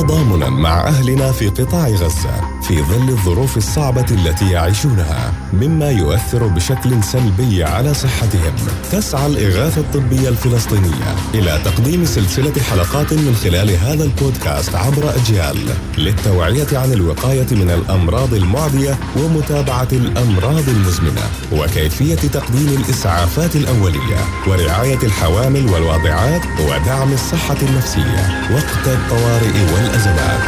تضامنا مع أهلنا في قطاع غزة في ظل الظروف الصعبة التي يعيشونها مما يؤثر بشكل سلبي على صحتهم. تسعى الإغاثة الطبية الفلسطينية إلى تقديم سلسلة حلقات من خلال هذا البودكاست عبر أجيال للتوعية عن الوقاية من الأمراض المعدية ومتابعة الأمراض المزمنة وكيفية تقديم الإسعافات الأولية ورعاية الحوامل والواضعات ودعم الصحة النفسية. وقت الطوارئ والازمات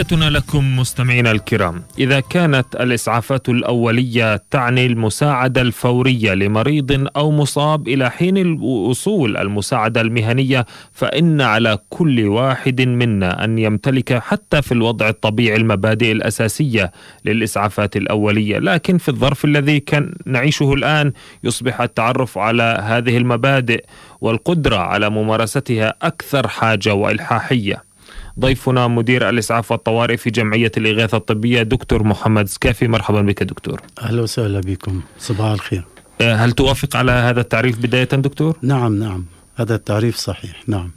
تحياتنا لكم مستمعينا الكرام. إذا كانت الإسعافات الأولية تعني المساعدة الفورية لمريض أو مصاب إلى حين وصول المساعدة المهنية فإن على كل واحد منا أن يمتلك حتى في الوضع الطبيعي المبادئ الأساسية للإسعافات الأولية. لكن في الظرف الذي كان نعيشه الآن يصبح التعرف على هذه المبادئ والقدرة على ممارستها أكثر حاجة وإلحاحية. ضيفنا مدير الإسعاف والطوارئ في جمعية الإغاثة الطبية دكتور محمد سكافي. مرحبا بك دكتور. أهلا وسهلا بكم. صباح الخير. آه، هل توافق على هذا التعريف بداية دكتور؟ نعم نعم. هذا التعريف صحيح نعم.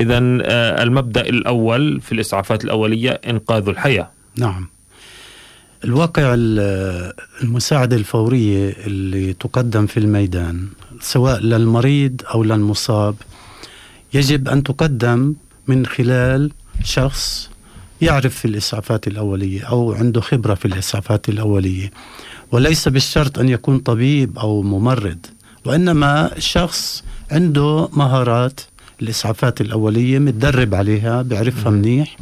إذا آه، المبدأ الأول في الإسعافات الأولية إنقاذ الحياة. نعم. الواقع المساعدة الفورية اللي تقدم في الميدان سواء للمريض أو للمصاب يجب أن تقدم من خلال شخص يعرف في الإسعافات الأولية أو عنده خبرة في الإسعافات الأولية. وليس بالشرط أن يكون طبيب أو ممرض وإنما شخص عنده مهارات الإسعافات الأولية متدرب عليها بيعرفها منيح.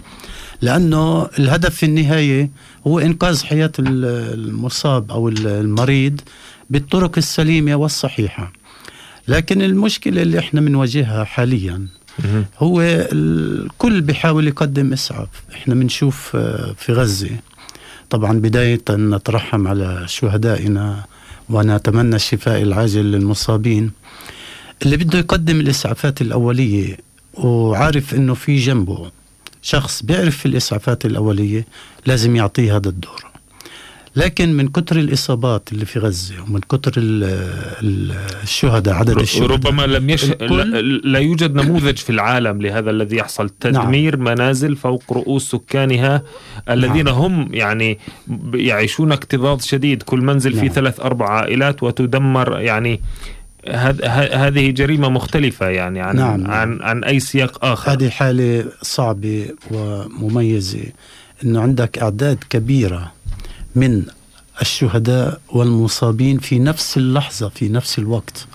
لأنه الهدف في النهاية هو إنقاذ حياة المصاب أو المريض بالطرق السليمة والصحيحة. لكن المشكلة اللي إحنا بنواجهها حاليا هو الكل بيحاول يقدم إسعاف. إحنا بنشوف آه، في غزة. طبعا بداية نترحم على شهدائنا ونتمنى الشفاء العاجل للمصابين. اللي بده يقدم الإسعافات الأولية وعارف إنه في جنبه شخص بيعرف في الإسعافات الأولية لازم يعطيه هذا الدور. لكن من كثر الإصابات اللي في غزة ومن كثر الشهداء عدد الشهداء ربما لم يش... لا, يوجد نموذج في العالم لهذا الذي يحصل تدمير نعم. منازل فوق رؤوس سكانها الذين نعم. هم يعني يعيشون اكتظاظ شديد كل منزل نعم. فيه ثلاث أربع عائلات وتدمر يعني هذه جريمة مختلفة يعني عن نعم. عن عن أي سياق آخر هذه حالة صعبة ومميزة أنه عندك أعداد كبيرة من الشهداء والمصابين في نفس اللحظة في نفس الوقت.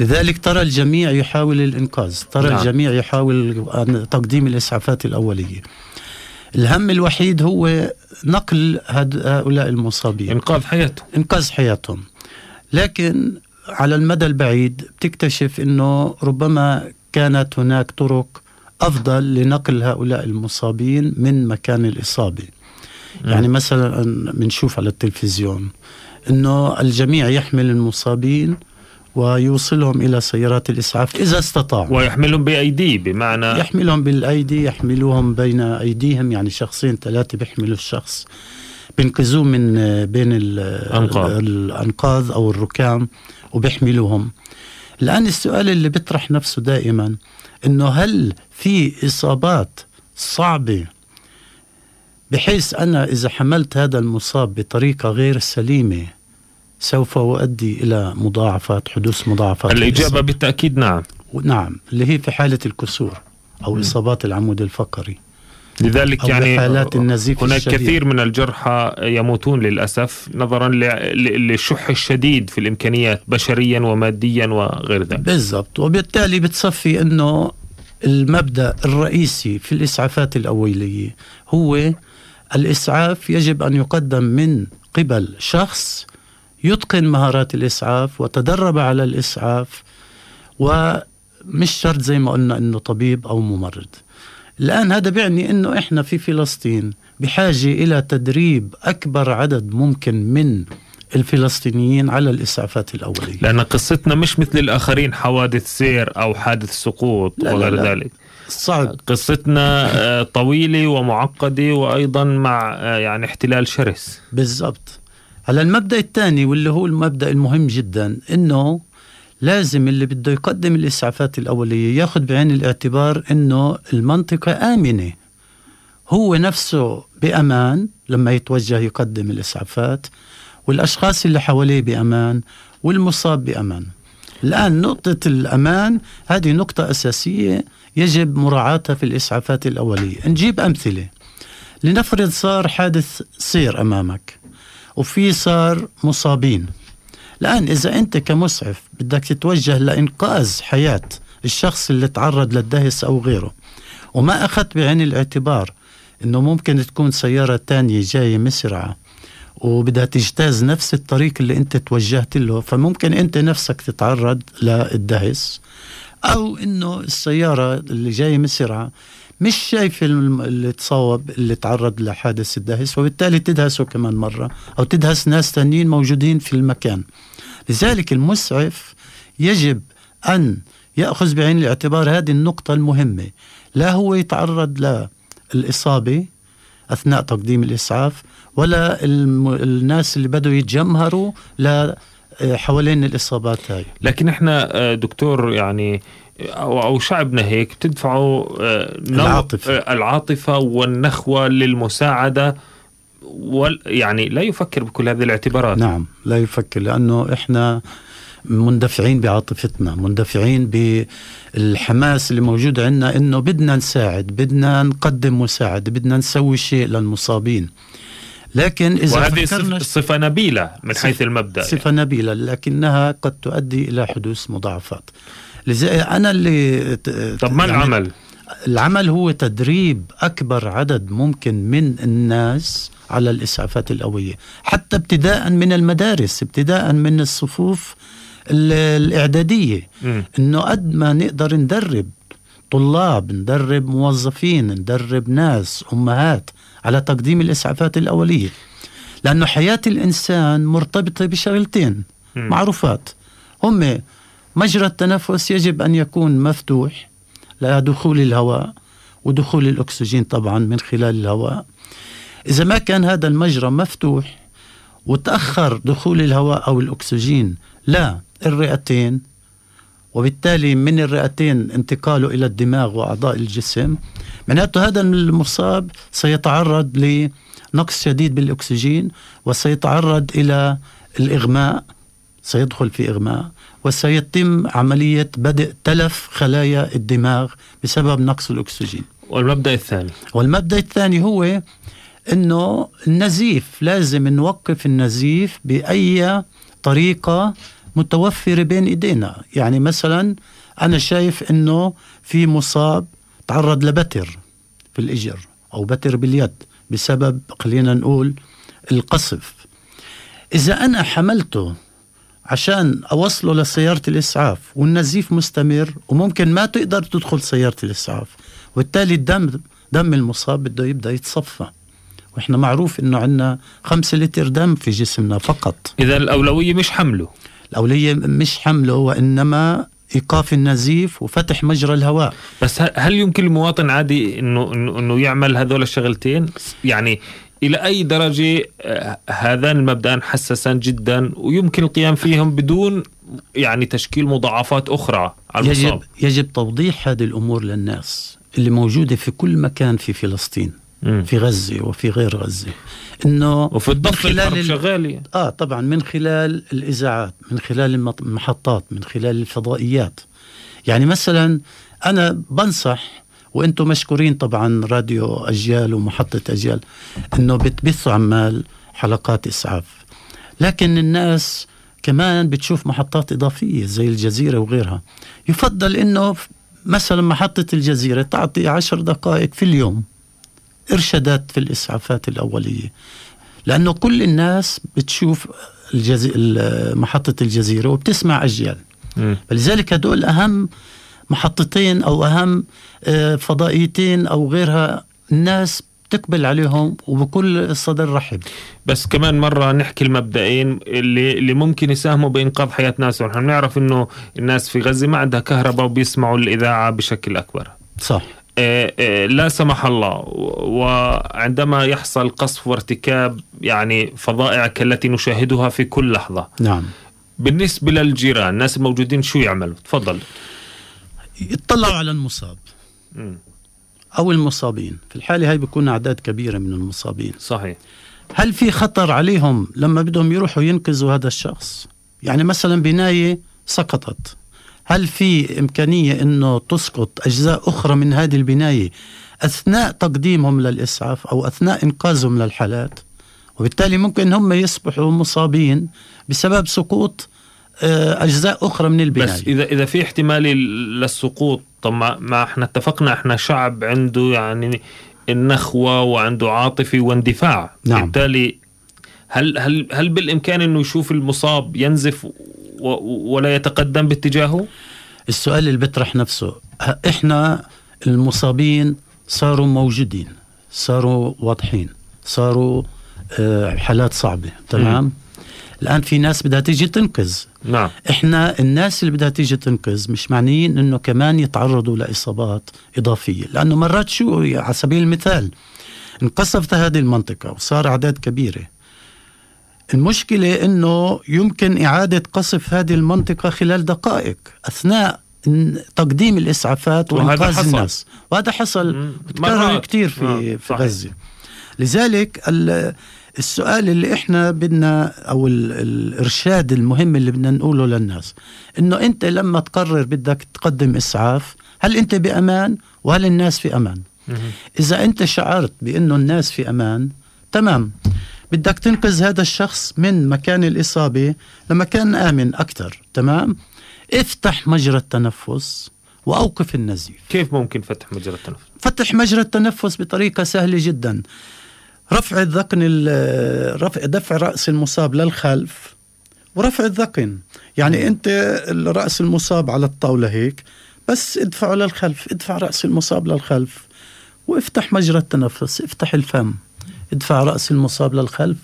لذلك ترى الجميع يحاول الإنقاذ ترى نعم. الجميع يحاول تقديم الإسعافات الأولية. الهم الوحيد هو نقل هؤلاء المصابين. إنقاذ حياتهم. إنقاذ حياتهم. لكن على المدى البعيد بتكتشف أنه ربما كانت هناك طرق أفضل لنقل هؤلاء المصابين من مكان الإصابة. يعني مثلا بنشوف على التلفزيون إنه الجميع يحمل المصابين ويوصلهم إلى سيارات الإسعاف إذا استطاعوا. ويحملهم بايديه بمعنى يحملهم بالأيدي يحملوهم بين أيديهم يعني شخصين ثلاثة بيحملوا الشخص بينقذوه من بين. الانقاض أو الركام وبيحملوهم. الآن السؤال اللي بيطرح نفسه دائما إنه هل في إصابات صعبة بحيث أنا إذا حملت هذا المصاب بطريقة غير سليمة سوف أؤدي إلى مضاعفات حدوث مضاعفات. الإجابة بالتأكيد نعم. نعم اللي هي في حالة الكسور أو م. إصابات العمود الفقري. لذلك يعني حالات النزيف هناك الشديد. كثير من الجرحى يموتون للأسف نظرا للشح الشديد في الإمكانيات بشريا وماديا وغير ذلك. بالضبط. وبالتالي بتصفي أنه المبدأ الرئيسي في الإسعافات الأولية هو الإسعاف يجب أن يقدم من قبل شخص يتقن مهارات الإسعاف وتدرب على الإسعاف ومش شرط زي ما قلنا أنه طبيب أو ممرض. الآن هذا بيعني أنه إحنا في فلسطين بحاجة إلى تدريب أكبر عدد ممكن من الفلسطينيين على الإسعافات الأولية. لأن قصتنا مش مثل الآخرين حوادث سير أو حادث سقوط وغير ذلك. صعب قصتنا آه، طويلة ومعقدة وأيضا مع آه، يعني احتلال شرس. بالضبط. على المبدأ الثاني واللي هو المبدأ المهم جدا إنه لازم اللي بده يقدم الإسعافات الأولية ياخذ بعين الاعتبار إنه المنطقة آمنة. هو نفسه بأمان لما يتوجه يقدم الإسعافات والأشخاص اللي حواليه بأمان والمصاب بأمان. الآن نقطة الأمان هذه نقطة أساسية يجب مراعاتها في الإسعافات الأولية. نجيب أمثلة. لنفرض صار حادث سير أمامك وفي صار مصابين. الآن إذا أنت كمسعف بدك تتوجه لإنقاذ حياة الشخص اللي تعرض للدهس أو غيره وما أخذت بعين الاعتبار أنه ممكن تكون سيارة تانية جاية مسرعة وبدها تجتاز نفس الطريق اللي أنت توجهت له فممكن أنت نفسك تتعرض للدهس. أو إنه السيارة اللي جاية مسرعه مش شايف اللي تصاوب اللي تعرض لحادث الدهس وبالتالي تدهسه كمان مرة أو تدهس ناس تانيين موجودين في المكان. لذلك المسعف يجب أن يأخذ بعين الاعتبار هذه النقطة المهمة. لا هو يتعرض للإصابة أثناء تقديم الإسعاف ولا الناس اللي بدوا يتجمهروا ل حوالين الإصابات هاي. لكن إحنا آه، دكتور يعني أو شعبنا هيك بتدفعوا آه، العاطفة. آه، العاطفة والنخوة للمساعدة وال يعني لا يفكر بكل هذه الاعتبارات. نعم لا يفكر لأنه إحنا مندفعين بعاطفتنا مندفعين بالحماس اللي موجود عندنا إنه بدنا نساعد بدنا نقدم مساعدة بدنا نسوي شيء للمصابين. لكن إذا وهذه صفة نبيلة من حيث المبدأ صفة يعني. نبيلة لكنها قد تؤدي إلى حدوث مضاعفات لذلك أنا اللي طب ما يعني العمل؟ العمل هو تدريب أكبر عدد ممكن من الناس على الإسعافات الأولية حتى ابتداء من المدارس ابتداء من الصفوف الإعدادية م. إنه قد ما نقدر ندرب طلاب ندرب موظفين ندرب ناس أمهات على تقديم الإسعافات الأولية. لأنه حياة الإنسان مرتبطة بشغلتين. معروفات. هم مجرى التنفس يجب أن يكون مفتوح لدخول الهواء ودخول الأكسجين طبعا من خلال الهواء. إذا ما كان هذا المجرى مفتوح وتأخر دخول الهواء أو الأكسجين لا الرئتين وبالتالي من الرئتين انتقاله إلى الدماغ وأعضاء الجسم معناته هذا المصاب سيتعرض لنقص شديد بالأكسجين وسيتعرض إلى الإغماء سيدخل في إغماء وسيتم عملية بدء تلف خلايا الدماغ بسبب نقص الأكسجين. والمبدأ الثاني. والمبدأ الثاني هو أنه النزيف لازم نوقف النزيف بأي طريقة متوفرة بين إيدينا. يعني مثلا أنا شايف أنه في مصاب تعرض لبتر في الإجر أو بتر باليد بسبب خلينا نقول القصف. إذا أنا حملته عشان أوصله لسيارة الإسعاف والنزيف مستمر وممكن ما تقدر تدخل سيارة الإسعاف وبالتالي الدم دم المصاب بده يبدأ يتصفى. وإحنا معروف إنه عندنا خمسة لتر دم في جسمنا فقط. إذا الأولوية مش حمله. الاوليه مش حمله وإنما إيقاف النزيف وفتح مجرى الهواء. بس هل يمكن المواطن عادي إنه إنه يعمل هذول الشغلتين؟ يعني إلى أي درجة آه، هذان المبدأان حساسان جدا ويمكن القيام فيهم بدون يعني تشكيل مضاعفات أخرى على يجب يجب توضيح هذه الأمور للناس اللي موجودة في كل مكان في فلسطين. في غزة وفي غير غزة. إنه وفي الضفة خلال شغال آه طبعا من خلال الإذاعات من خلال المحطات من خلال الفضائيات. يعني مثلا أنا بنصح وأنتم مشكورين طبعا راديو أجيال ومحطة أجيال إنه بتبثوا عمال حلقات إسعاف. لكن الناس كمان بتشوف محطات إضافية زي الجزيرة وغيرها. يفضل إنه مثلا محطة الجزيرة تعطي عشر دقائق في اليوم. إرشادات في الإسعافات الأولية. لأنه كل الناس بتشوف الجزي... محطة الجزيرة وبتسمع أجيال. م. فلذلك هدول أهم محطتين أو أهم آه، فضائيتين أو غيرها الناس تقبل عليهم وبكل صدر رحب. بس كمان مرة نحكي المبدئين اللي اللي ممكن يساهموا بإنقاذ حياة ناس ونحن بنعرف إنه الناس في غزة ما عندها كهرباء وبيسمعوا الإذاعة بشكل أكبر. صح. لا سمح الله. وعندما يحصل قصف وارتكاب يعني فظائع كالتي نشاهدها في كل لحظة. نعم. بالنسبة للجيران الناس الموجودين شو يعملوا؟ تفضل. يطلعوا على المصاب. أو المصابين. في الحالة هاي بيكون أعداد كبيرة من المصابين. صحيح. هل في خطر عليهم لما بدهم يروحوا ينقذوا هذا الشخص؟ يعني مثلا بناية سقطت. هل في إمكانية أنه تسقط أجزاء أخرى من هذه البناية أثناء تقديمهم للإسعاف أو أثناء إنقاذهم للحالات؟ وبالتالي ممكن هم يصبحوا مصابين بسبب سقوط آه، أجزاء أخرى من البناية. بس إذا إذا في احتمال للسقوط طب ما, إحنا اتفقنا إحنا شعب عنده يعني النخوة وعنده عاطفة واندفاع. نعم. بالتالي هل هل هل بالإمكان إنه يشوف المصاب ينزف و- ولا يتقدم باتجاهه؟ السؤال اللي بيطرح نفسه إحنا المصابين صاروا موجودين صاروا واضحين صاروا آه، حالات صعبة تمام؟ الآن في ناس بدها تيجي تنقذ. نعم. إحنا الناس اللي بدها تيجي تنقذ مش معنيين إنه كمان يتعرضوا لإصابات إضافية. لأنه مرات شو على سبيل المثال انقصفت هذه المنطقة وصار أعداد كبيرة. المشكلة إنه يمكن إعادة قصف هذه المنطقة خلال دقائق أثناء إن- تقديم وإنقاذ حصل. الناس وهذا حصل مرات. كثير في آه، في. غزة لذلك ال- السؤال اللي إحنا بدنا أو ال- الإرشاد المهم اللي بدنا نقوله للناس إنه أنت لما تقرر بدك تقدم إسعاف هل أنت بأمان وهل الناس في أمان. إذا أنت شعرت بأنه الناس في أمان تمام بدك تنقذ هذا الشخص من مكان الإصابة لمكان آمن أكثر تمام؟ افتح مجرى التنفس وأوقف النزيف. كيف ممكن فتح مجرى التنفس؟ فتح مجرى التنفس بطريقة سهلة جدا. رفع الذقن ال- رفع دفع رأس المصاب للخلف ورفع الذقن. يعني أنت رأس المصاب على الطاولة هيك بس ادفعه للخلف ادفع رأس المصاب للخلف وافتح مجرى التنفس افتح الفم. ادفع رأس المصاب للخلف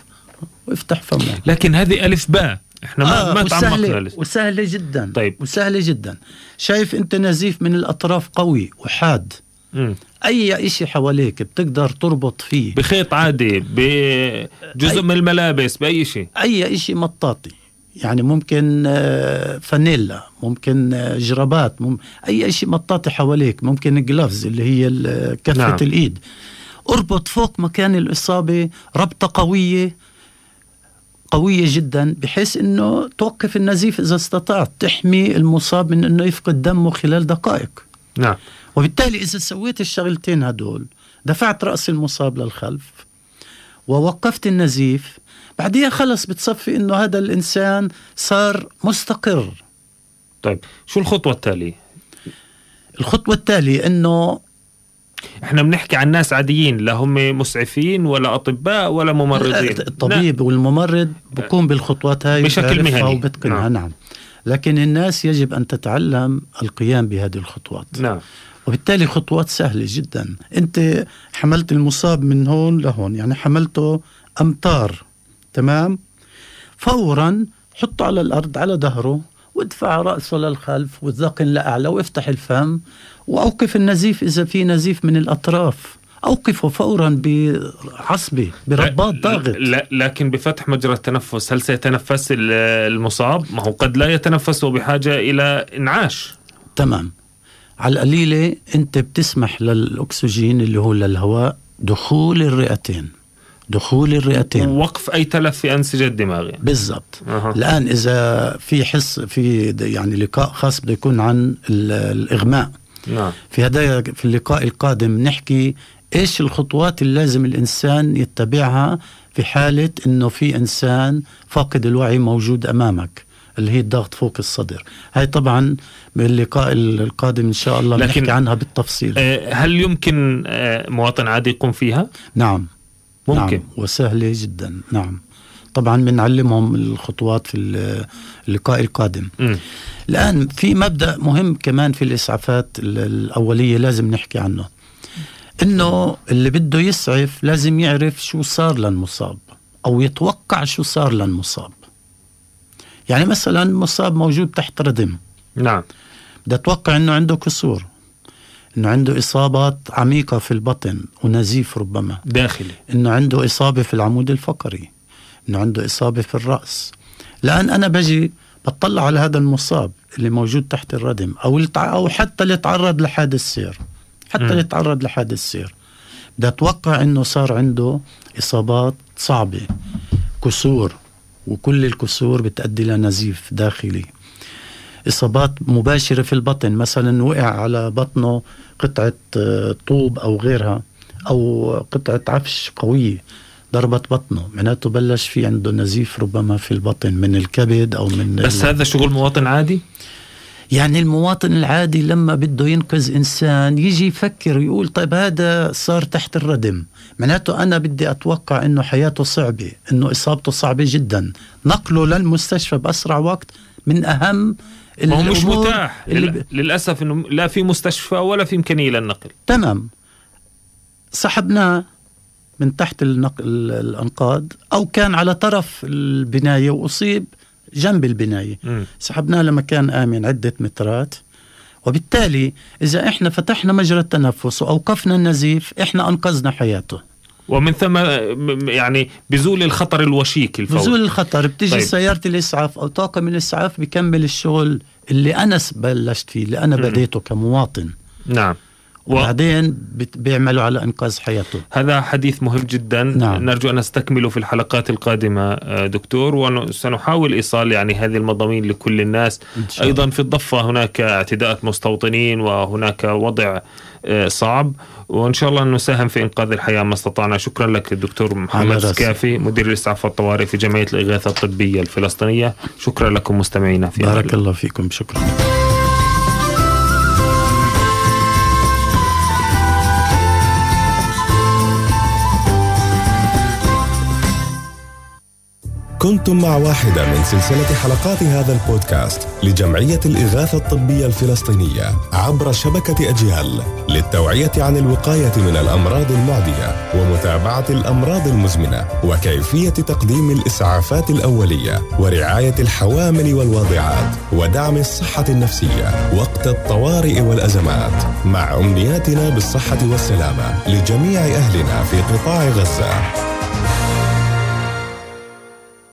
وافتح فمه. لكن هذه ألف باء. إحنا ما, آه ما تعمقنا لسه. وسهلة جدا. طيب. وسهلة جدا. شايف أنت نزيف من الأطراف قوي وحاد. مم. أي إشي حواليك بتقدر تربط فيه. بخيط عادي بجزء من الملابس بأي شيء. أي إشي مطاطي. يعني ممكن آه، فانيلا ممكن آه، جرابات مم... أي إشي مطاطي حواليك. ممكن جلافز اللي هي نعم. نعم. الإيد. أربط فوق مكان الإصابة ربطة قوية قوية جدا بحيث إنه توقف النزيف إذا استطعت تحمي المصاب من إنه يفقد دمه خلال دقائق. نعم. وبالتالي إذا سويت الشغلتين هدول دفعت رأس المصاب للخلف ووقفت النزيف بعديها خلص بتصفي إنه هذا الإنسان صار مستقر. طيب شو الخطوة التالية؟ الخطوة التالية إنه إحنا بنحكي عن ناس عاديين لا هم مسعفين ولا أطباء ولا ممرضين. الطبيب والممرض بقوم بالخطوات هاي بشكل مهني. وبتقنها. نعم. نعم. لكن الناس يجب أن تتعلم القيام بهذه الخطوات. نعم. وبالتالي خطوات سهلة جدا. أنت حملت المصاب من هون لهون يعني حملته أمتار تمام؟ فورا حطه على الأرض على ظهره وادفع رأسه للخلف والذقن لأعلى وافتح الفم. وأوقف النزيف إذا في نزيف من الأطراف. أوقفه فورا بعصبة برباط ضاغط. لا لكن بفتح مجرى التنفس هل سيتنفس ال- المصاب؟ ما هو قد لا يتنفس وبحاجة إلى إنعاش. تمام. على القليلة أنت بتسمح للأكسجين اللي هو للهواء دخول الرئتين. دخول الرئتين. ووقف أي تلف في أنسجة الدماغ يعني. بالضبط. أها. الآن إذا في حس في يعني لقاء خاص بده يكون عن ال- الإغماء. نعم. في هذا في اللقاء القادم نحكي إيش الخطوات اللي لازم الإنسان يتبعها في حالة إنه في إنسان فاقد الوعي موجود أمامك اللي هي الضغط فوق الصدر. هاي طبعا باللقاء القادم إن شاء الله لكن- نحكي عنها بالتفصيل. آه، هل يمكن آه، مواطن عادي يقوم فيها؟ نعم. ممكن. نعم وسهلة جدا نعم. طبعا بنعلمهم الخطوات في ال- اللقاء القادم. مم. الآن في مبدأ مهم كمان في الإسعافات ال- الأولية لازم نحكي عنه. إنه اللي بده يسعف لازم يعرف شو صار للمصاب أو يتوقع شو صار للمصاب. يعني مثلا مصاب موجود تحت ردم. نعم. بدي أتوقع إنه عنده كسور. إنه عنده إصابات عميقة في البطن ونزيف ربما. داخلي. إنه عنده إصابة في العمود الفقري. إنه عنده إصابة في الرأس. الان أنا بجي بطلع على هذا المصاب اللي موجود تحت الردم أو أو حتى اللي تعرض لحادث سير. حتى اللي تعرض لحادث سير. بدي أتوقع إنه صار عنده إصابات صعبة. كسور. وكل الكسور بتؤدي لنزيف داخلي. إصابات مباشرة في البطن مثلا وقع على بطنه قطعة آه، طوب أو غيرها أو قطعة عفش قوية ضربت بطنه. معناته بلش في عنده نزيف ربما في البطن من الكبد أو من بس هذا شغل مواطن عادي؟ يعني المواطن العادي لما بده ينقذ إنسان يجي يفكر ويقول طيب هذا صار تحت الردم. معناته أنا بدي أتوقع إنه حياته صعبة إنه إصابته صعبة جدا. نقله للمستشفى بأسرع وقت من أهم ما هو مش متاح. اللي للأسف إنه لا في مستشفى ولا في إمكانية للنقل. تمام. سحبناه من تحت النقل الأنقاض أو كان على طرف البناية وأصيب جنب البناية. سحبناه لمكان آمن عدة مترات. وبالتالي إذا إحنا فتحنا مجرى التنفس وأوقفنا النزيف إحنا أنقذنا حياته. ومن ثم يعني بزول الخطر الوشيك الفوري بزول الخطر. بتيجي طيب. سيارة الإسعاف أو طاقم الإسعاف بكمل الشغل اللي أنا بلشت فيه اللي أنا بديته كمواطن. نعم. وبعدين بيعملوا على إنقاذ حياته. هذا حديث مهم جدا. نعم. نرجو أن نستكمله في الحلقات القادمة آه، دكتور وسنحاول إيصال يعني هذه المضامين لكل الناس. أيضا في الضفة هناك اعتداءات مستوطنين وهناك وضع آه، صعب. وإن شاء الله نساهم في إنقاذ الحياة ما استطعنا. شكرا لك الدكتور محمد سكافي مدير الإسعاف والطوارئ في جمعية الإغاثة الطبية الفلسطينية. شكرا لكم مستمعينا في بارك الله فيكم. شكرا. كنتم مع واحدة من سلسلة حلقات هذا البودكاست لجمعية الإغاثة الطبية الفلسطينية عبر شبكة أجيال للتوعية عن الوقاية من الأمراض المعدية ومتابعة الأمراض المزمنة وكيفية تقديم الإسعافات الأولية ورعاية الحوامل والواضعات ودعم الصحة النفسية وقت الطوارئ والأزمات مع أمنياتنا بالصحة والسلامة لجميع أهلنا في قطاع غزة.